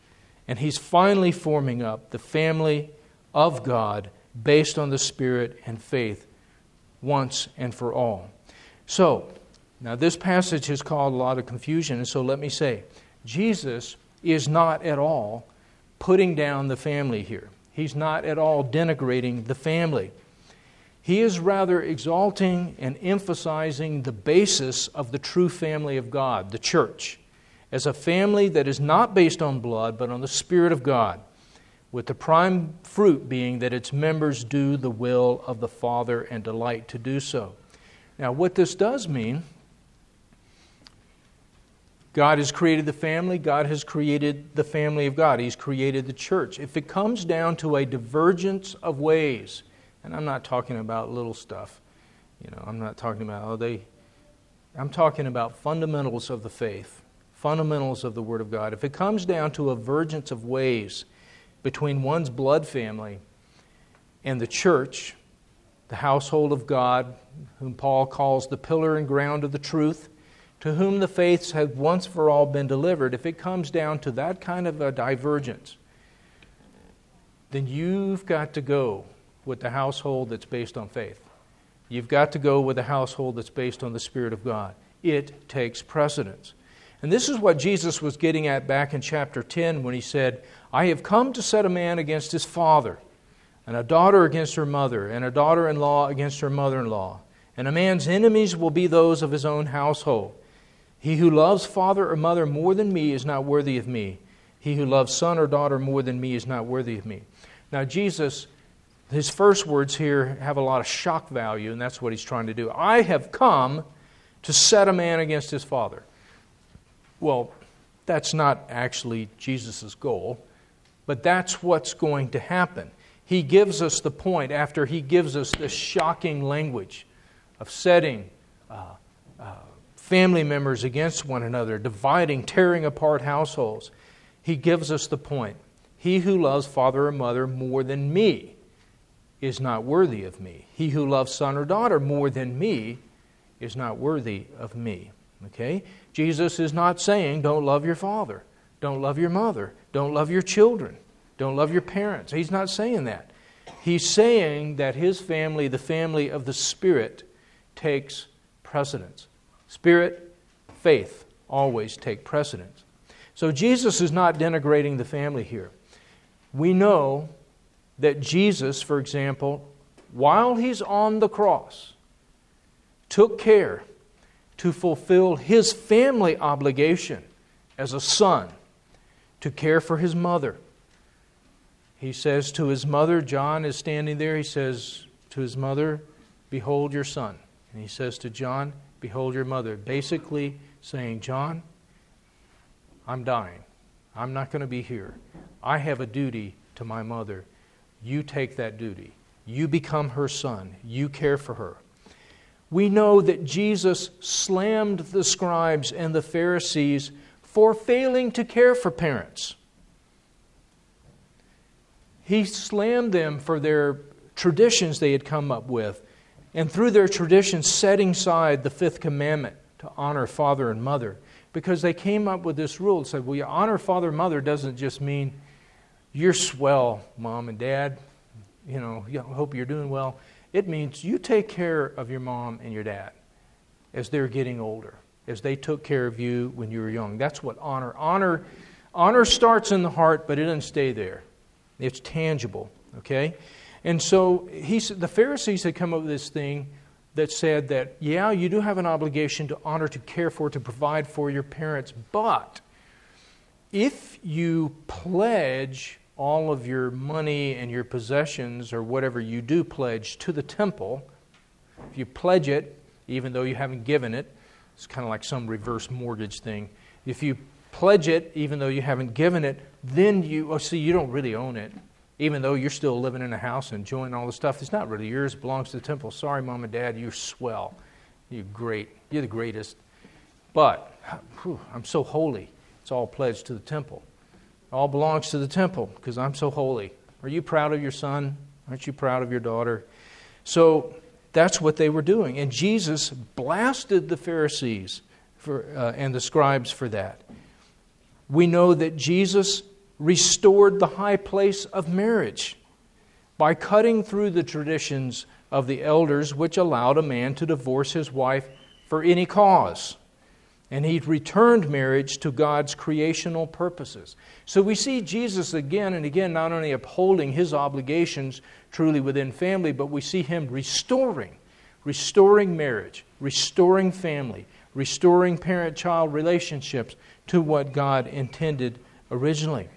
And he's finally forming up the family of God based on the Spirit and faith once and for all. So, now this passage has caused a lot of confusion, and so let me say Jesus is not at all putting down the family here. He's not at all denigrating the family. He is rather exalting and emphasizing the basis of the true family of God, the church. as a family that is not based on blood, but on the Spirit of God, with the prime fruit being that its members do the will of the Father and delight to do so. Now, what this does mean God has created the family, God has created the family of God, He's created the church. If it comes down to a divergence of ways, and I'm not talking about little stuff, you know, I'm not talking about, oh, they, I'm talking about fundamentals of the faith, fundamentals of the Word of God. If it comes down to a divergence of ways between one's blood family and the church, the household of God, whom Paul calls the pillar and ground of the truth, to whom the faiths have once for all been delivered, if it comes down to that kind of a divergence, then you've got to go with the household that's based on faith. You've got to go with a household that's based on the Spirit of God. It takes precedence. And this is what Jesus was getting at back in chapter 10 when he said, I have come to set a man against his father, and a daughter against her mother, and a daughter in law against her mother in law. And a man's enemies will be those of his own household. He who loves father or mother more than me is not worthy of me. He who loves son or daughter more than me is not worthy of me. Now, Jesus, his first words here have a lot of shock value, and that's what he's trying to do. I have come to set a man against his father. Well, that's not actually Jesus' goal, but that's what's going to happen. He gives us the point after he gives us this shocking language of setting uh, uh, family members against one another, dividing, tearing apart households. He gives us the point. He who loves father or mother more than me is not worthy of me. He who loves son or daughter more than me is not worthy of me. Okay? Jesus is not saying don't love your father, don't love your mother, don't love your children, don't love your parents. He's not saying that. He's saying that his family, the family of the Spirit, takes precedence. Spirit, faith always take precedence. So Jesus is not denigrating the family here. We know that Jesus, for example, while he's on the cross, took care to fulfill his family obligation as a son to care for his mother. He says to his mother, John is standing there, he says to his mother, Behold your son. And he says to John, Behold your mother. Basically saying, John, I'm dying. I'm not going to be here. I have a duty to my mother. You take that duty. You become her son. You care for her. We know that Jesus slammed the scribes and the Pharisees for failing to care for parents. He slammed them for their traditions they had come up with and through their tradition, setting aside the fifth commandment to honor father and mother. Because they came up with this rule and said, well, you honor father and mother doesn't just mean you're swell, mom and dad. You know, I hope you're doing well. It means you take care of your mom and your dad as they're getting older, as they took care of you when you were young. That's what honor. Honor, honor starts in the heart, but it doesn't stay there. It's tangible. Okay. And so he, the Pharisees had come up with this thing that said that, yeah, you do have an obligation to honor, to care for, to provide for your parents, but if you pledge all of your money and your possessions or whatever you do pledge to the temple, if you pledge it, even though you haven't given it, it's kind of like some reverse mortgage thing. If you pledge it, even though you haven't given it, then you, oh, see, you don't really own it even though you're still living in a house and enjoying all the stuff, it's not really yours, it belongs to the temple. Sorry, mom and dad, you're swell. You're great. You're the greatest. But whew, I'm so holy. It's all pledged to the temple. It all belongs to the temple because I'm so holy. Are you proud of your son? Aren't you proud of your daughter? So that's what they were doing. And Jesus blasted the Pharisees for, uh, and the scribes for that. We know that Jesus restored the high place of marriage by cutting through the traditions of the elders, which allowed a man to divorce his wife for any cause. And he returned marriage to God's creational purposes. So we see Jesus again and again not only upholding his obligations truly within family, but we see him restoring, restoring marriage, restoring family, restoring parent child relationships to what God intended originally.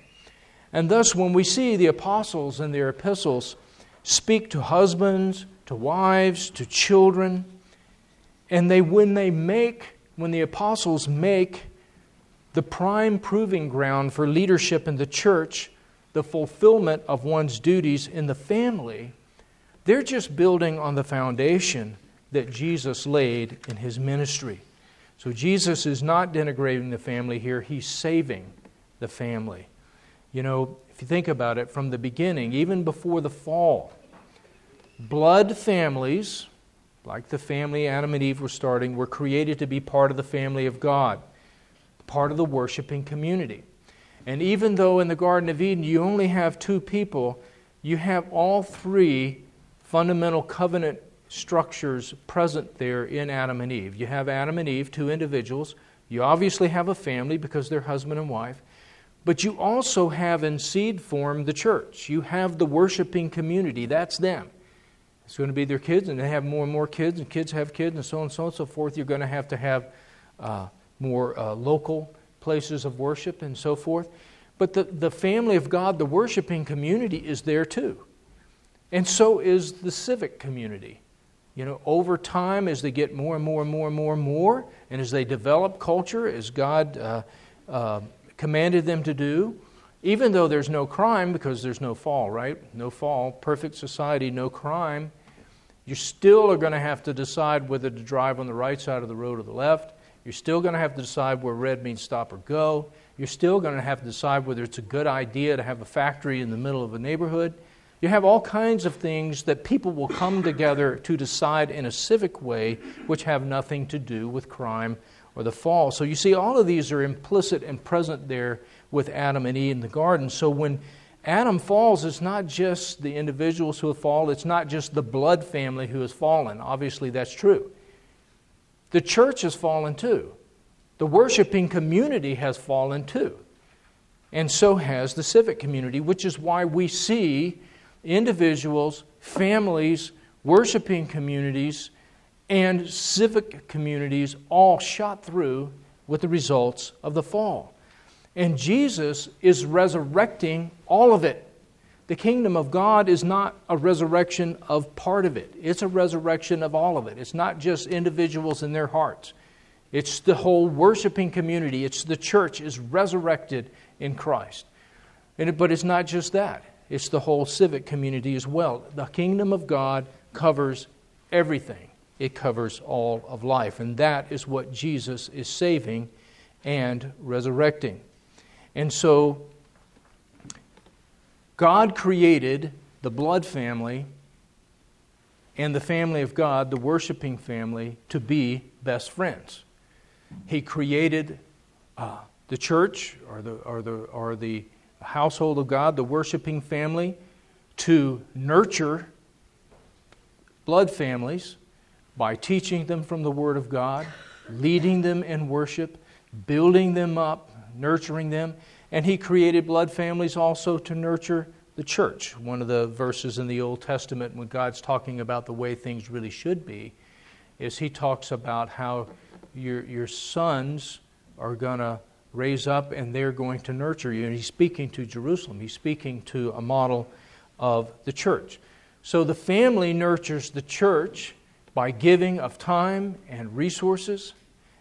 And thus, when we see the apostles in their epistles speak to husbands, to wives, to children, and they, when they make, when the apostles make the prime proving ground for leadership in the church, the fulfillment of one's duties in the family, they're just building on the foundation that Jesus laid in his ministry. So Jesus is not denigrating the family here, he's saving the family. You know, if you think about it, from the beginning, even before the fall, blood families, like the family Adam and Eve were starting, were created to be part of the family of God, part of the worshiping community. And even though in the Garden of Eden you only have two people, you have all three fundamental covenant structures present there in Adam and Eve. You have Adam and Eve, two individuals. You obviously have a family because they're husband and wife. But you also have in seed form the church. You have the worshiping community. That's them. It's going to be their kids, and they have more and more kids, and kids have kids, and so on and so on and so forth. You're going to have to have uh, more uh, local places of worship and so forth. But the, the family of God, the worshiping community, is there too. And so is the civic community. You know, over time, as they get more and more and more and more and more, and as they develop culture, as God uh, uh, commanded them to do, even though there's no crime because there's no fall, right? No fall, perfect society, no crime. You still are going to have to decide whether to drive on the right side of the road or the left. You're still going to have to decide where red means stop or go. You're still going to have to decide whether it's a good idea to have a factory in the middle of a neighborhood. You have all kinds of things that people will come together to decide in a civic way, which have nothing to do with crime or the fall. So you see, all of these are implicit and present there with Adam and Eve in the garden. So when Adam falls, it's not just the individuals who have fallen, it's not just the blood family who has fallen. Obviously, that's true. The church has fallen too. The worshiping community has fallen too. And so has the civic community, which is why we see individuals, families, worshiping communities, and civic communities all shot through with the results of the fall. And Jesus is resurrecting all of it. The kingdom of God is not a resurrection of part of it, it's a resurrection of all of it. It's not just individuals in their hearts, it's the whole worshiping community, it's the church is resurrected in Christ. And, but it's not just that, it's the whole civic community as well. The kingdom of God covers everything, it covers all of life. And that is what Jesus is saving and resurrecting. And so, God created the blood family and the family of God, the worshiping family, to be best friends. He created uh, the church or the, or, the, or the household of God, the worshiping family, to nurture blood families by teaching them from the Word of God, leading them in worship, building them up, nurturing them. And He created blood families also to nurture the church. One of the verses in the Old Testament, when God's talking about the way things really should be, is He talks about how your, your sons are going to raise up and they're going to nurture you. And He's speaking to Jerusalem, He's speaking to a model of the church. So the family nurtures the church by giving of time and resources,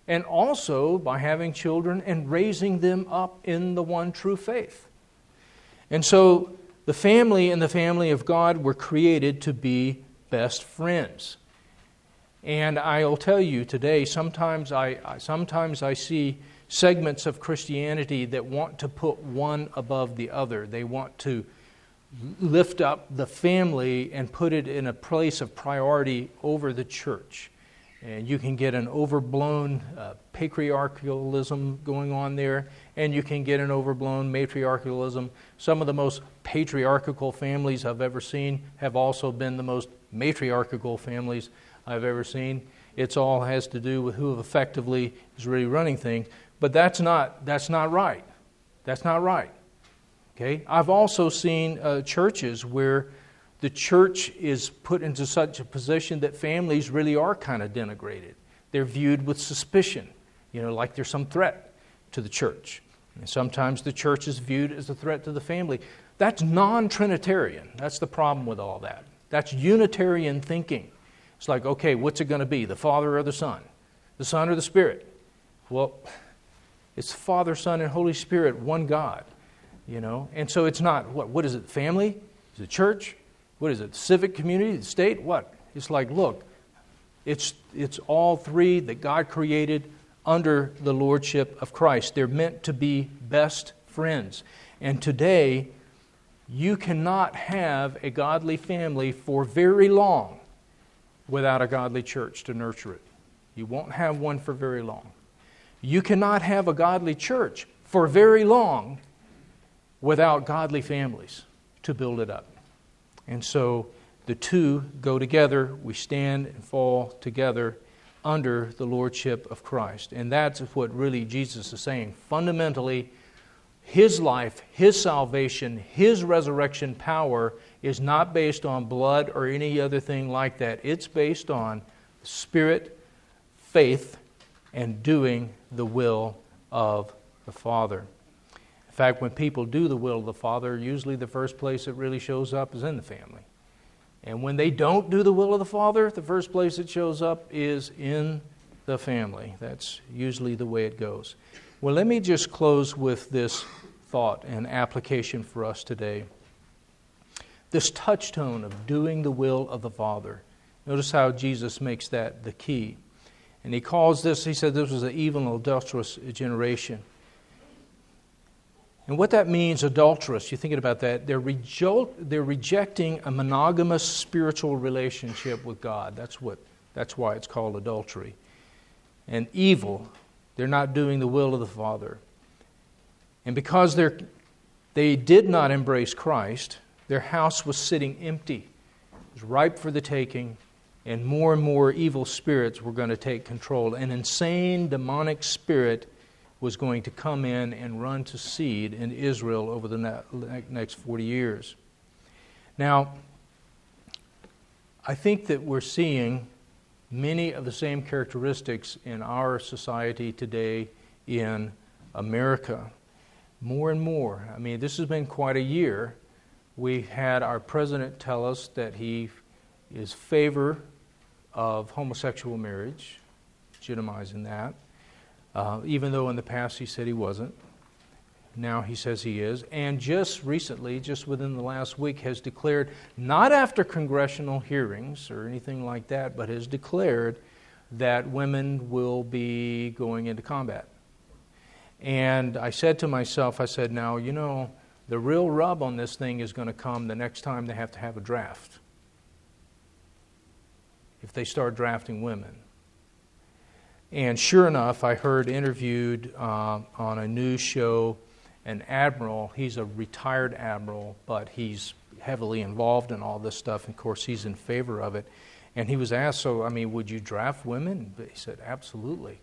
and also by having children and raising them up in the one true faith. And so the family and the family of God were created to be best friends. And I'll tell you today, sometimes I, sometimes I see segments of Christianity that want to put one above the other. They want to lift up the family and put it in a place of priority over the church. And you can get an overblown uh, patriarchalism going on there, and you can get an overblown matriarchalism. Some of the most patriarchal families I've ever seen have also been the most matriarchal families I've ever seen. It's all has to do with who effectively is really running things. But that's not, that's not right. That's not right. Okay? I've also seen uh, churches where the church is put into such a position that families really are kind of denigrated. they're viewed with suspicion, you know, like there's some threat to the church. And sometimes the church is viewed as a threat to the family. That's non Trinitarian. That's the problem with all that. That's Unitarian thinking. It's like, okay, what's it going to be? The Father or the Son? The Son or the Spirit? Well, it's Father, Son, and Holy Spirit, one God. You know? And so it's not, what, what is it? Family? Is it church? What is it? Civic community? The state? What? It's like, look, it's, it's all three that God created under the lordship of Christ. They're meant to be best friends. And today, you cannot have a godly family for very long without a godly church to nurture it. You won't have one for very long. You cannot have a godly church for very long without godly families to build it up. And so the two go together. We stand and fall together under the lordship of Christ. And that's what really Jesus is saying. Fundamentally, his life, his salvation, his resurrection power is not based on blood or any other thing like that. It's based on spirit, faith, and doing the will of the Father. Fact, when people do the will of the Father, usually the first place it really shows up is in the family. And when they don't do the will of the Father, the first place it shows up is in the family. That's usually the way it goes. Well, let me just close with this thought and application for us today. This touchstone of doing the will of the Father. Notice how Jesus makes that the key. And he calls this, he said this was an evil and adulterous generation. And what that means, adulterous, you're thinking about that, they're, rejo- they're rejecting a monogamous spiritual relationship with God. That's, what, that's why it's called adultery. And evil, they're not doing the will of the Father. And because they're, they did not embrace Christ, their house was sitting empty. It was ripe for the taking, and more and more evil spirits were going to take control. An insane demonic spirit was going to come in and run to seed in Israel over the next 40 years. Now, I think that we're seeing many of the same characteristics in our society today in America. More and more. I mean, this has been quite a year. We had our president tell us that he is favor of homosexual marriage, legitimizing that uh, even though in the past he said he wasn't. Now he says he is. And just recently, just within the last week, has declared, not after congressional hearings or anything like that, but has declared that women will be going into combat. And I said to myself, I said, now, you know, the real rub on this thing is going to come the next time they have to have a draft. If they start drafting women. And sure enough, I heard interviewed uh, on a news show an admiral. He's a retired admiral, but he's heavily involved in all this stuff. And of course, he's in favor of it. And he was asked, So, I mean, would you draft women? He said, Absolutely.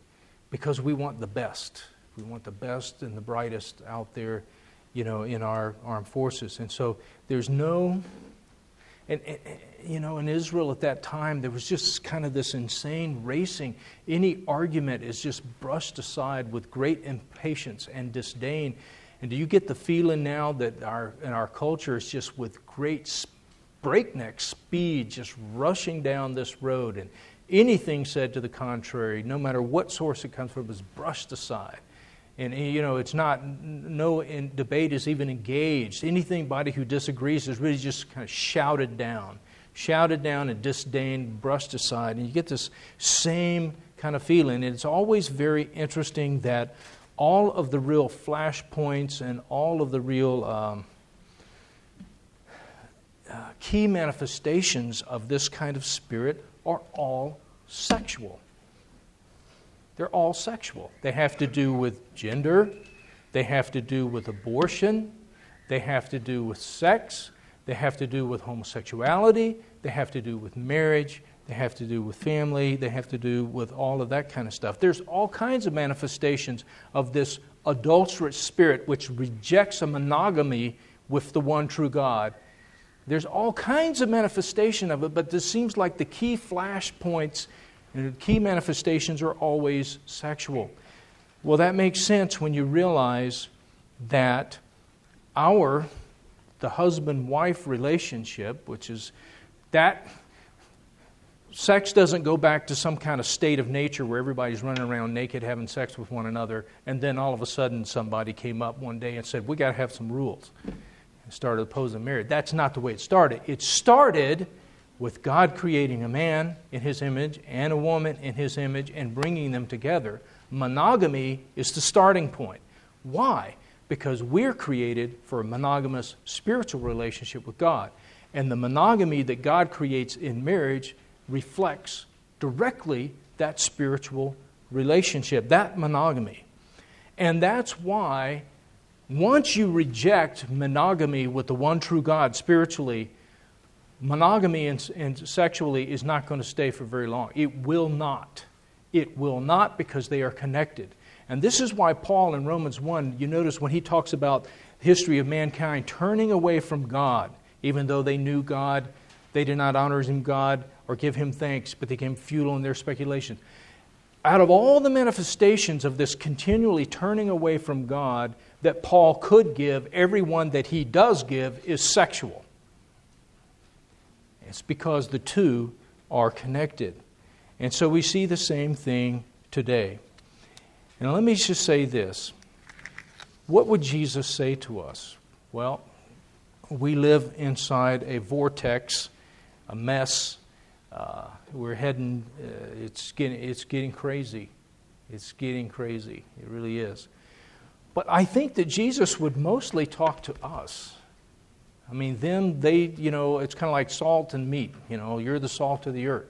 Because we want the best. We want the best and the brightest out there, you know, in our armed forces. And so there's no. And, you know, in Israel at that time, there was just kind of this insane racing. Any argument is just brushed aside with great impatience and disdain. And do you get the feeling now that our, in our culture is just with great breakneck speed, just rushing down this road, and anything said to the contrary, no matter what source it comes from, is brushed aside. And, eh, you know, it's not, no debate is even engaged. Anything, body who disagrees is really just kind of shouted down shouted down and disdained, brushed aside. And you get this same kind of feeling. And it's always very interesting that all of the real flashpoints and all of the real um, uh, key manifestations of this kind of spirit are all sexual. They're all sexual. They have to do with gender, they have to do with abortion, they have to do with sex, they have to do with homosexuality, they have to do with marriage, they have to do with family, they have to do with all of that kind of stuff. There's all kinds of manifestations of this adulterous spirit which rejects a monogamy with the one true God. There's all kinds of manifestation of it, but this seems like the key flashpoints And the key manifestations are always sexual. Well, that makes sense when you realize that our, the husband wife relationship, which is that sex doesn't go back to some kind of state of nature where everybody's running around naked having sex with one another, and then all of a sudden somebody came up one day and said, We got to have some rules. And started opposing marriage. That's not the way it started. It started with God creating a man in his image and a woman in his image and bringing them together. Monogamy is the starting point. Why? Because we're created for a monogamous spiritual relationship with God. And the monogamy that God creates in marriage reflects directly that spiritual relationship, that monogamy. And that's why once you reject monogamy with the one true God spiritually, monogamy and, and, sexually is not going to stay for very long. It will not. It will not because they are connected. And this is why Paul in Romans 1, you notice when he talks about the history of mankind turning away from God, even though they knew God, they did not honor him God or give him thanks, but they became futile in their speculation. Out of all the manifestations of this continually turning away from God that Paul could give, every one that he does give is sexual. It's because the two are connected. And so we see the same thing today. And let me just say this what would Jesus say to us? Well, we live inside a vortex, a mess. Uh, we're heading, uh, it's, getting, it's getting crazy. It's getting crazy. It really is. But I think that Jesus would mostly talk to us. I mean, them, they, you know, it's kind of like salt and meat. You know, you're the salt of the earth.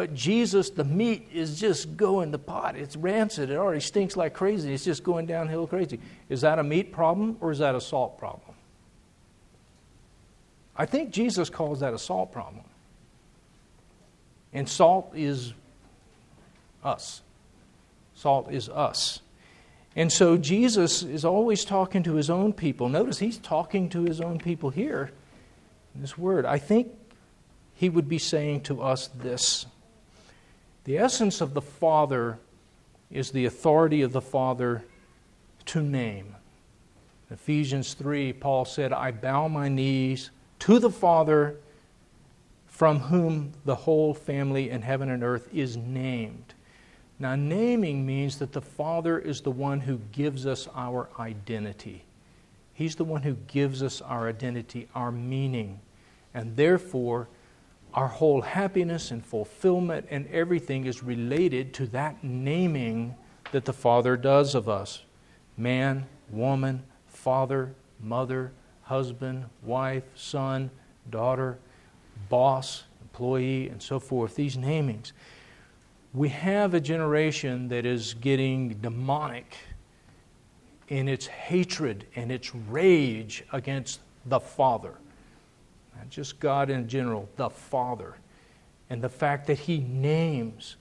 But Jesus, the meat is just going the pot. It's rancid. It already stinks like crazy. It's just going downhill crazy. Is that a meat problem or is that a salt problem? I think Jesus calls that a salt problem. And salt is us. Salt is us. And so Jesus is always talking to his own people. Notice he's talking to his own people here in this word. I think he would be saying to us this The essence of the Father is the authority of the Father to name. Ephesians 3, Paul said, I bow my knees to the Father from whom the whole family in heaven and earth is named. Now, naming means that the Father is the one who gives us our identity. He's the one who gives us our identity, our meaning. And therefore, our whole happiness and fulfillment and everything is related to that naming that the Father does of us man, woman, father, mother, husband, wife, son, daughter, boss, employee, and so forth. These namings we have a generation that is getting demonic in its hatred and its rage against the Father. Just God in general, the Father. And the fact that He names.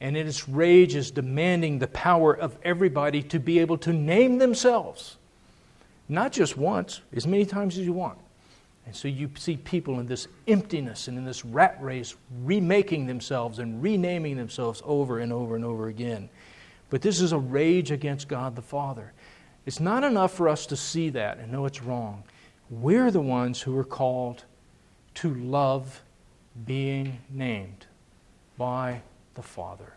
And in its rage is demanding the power of everybody to be able to name themselves. Not just once, as many times as you want. And so you see people in this emptiness and in this rat race remaking themselves and renaming themselves over and over and over again. But this is a rage against God the Father. It's not enough for us to see that and know it's wrong. We're the ones who are called to love being named by the Father.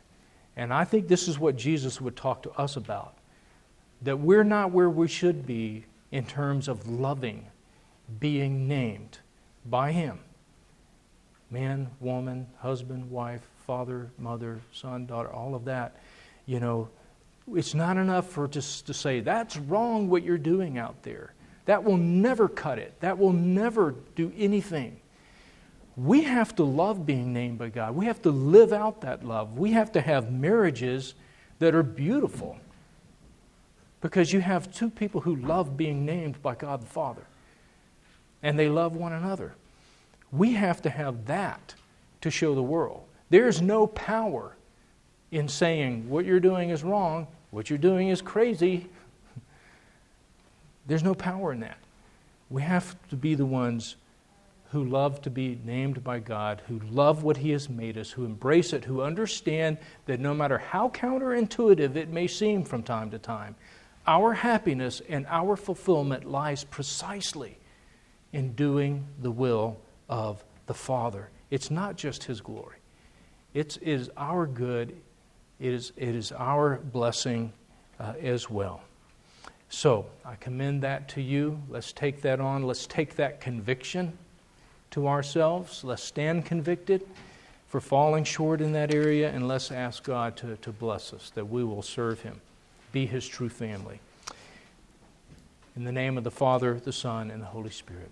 And I think this is what Jesus would talk to us about. That we're not where we should be in terms of loving being named by Him man, woman, husband, wife, father, mother, son, daughter, all of that. You know, it's not enough for just to say, that's wrong what you're doing out there. That will never cut it. That will never do anything. We have to love being named by God. We have to live out that love. We have to have marriages that are beautiful because you have two people who love being named by God the Father and they love one another. We have to have that to show the world. There's no power in saying what you're doing is wrong, what you're doing is crazy. There's no power in that. We have to be the ones who love to be named by God, who love what He has made us, who embrace it, who understand that no matter how counterintuitive it may seem from time to time, our happiness and our fulfillment lies precisely in doing the will of the Father. It's not just His glory, it's, it is our good, it is, it is our blessing uh, as well. So I commend that to you. Let's take that on. Let's take that conviction to ourselves. Let's stand convicted for falling short in that area, and let's ask God to, to bless us, that we will serve Him, be His true family. In the name of the Father, the Son, and the Holy Spirit.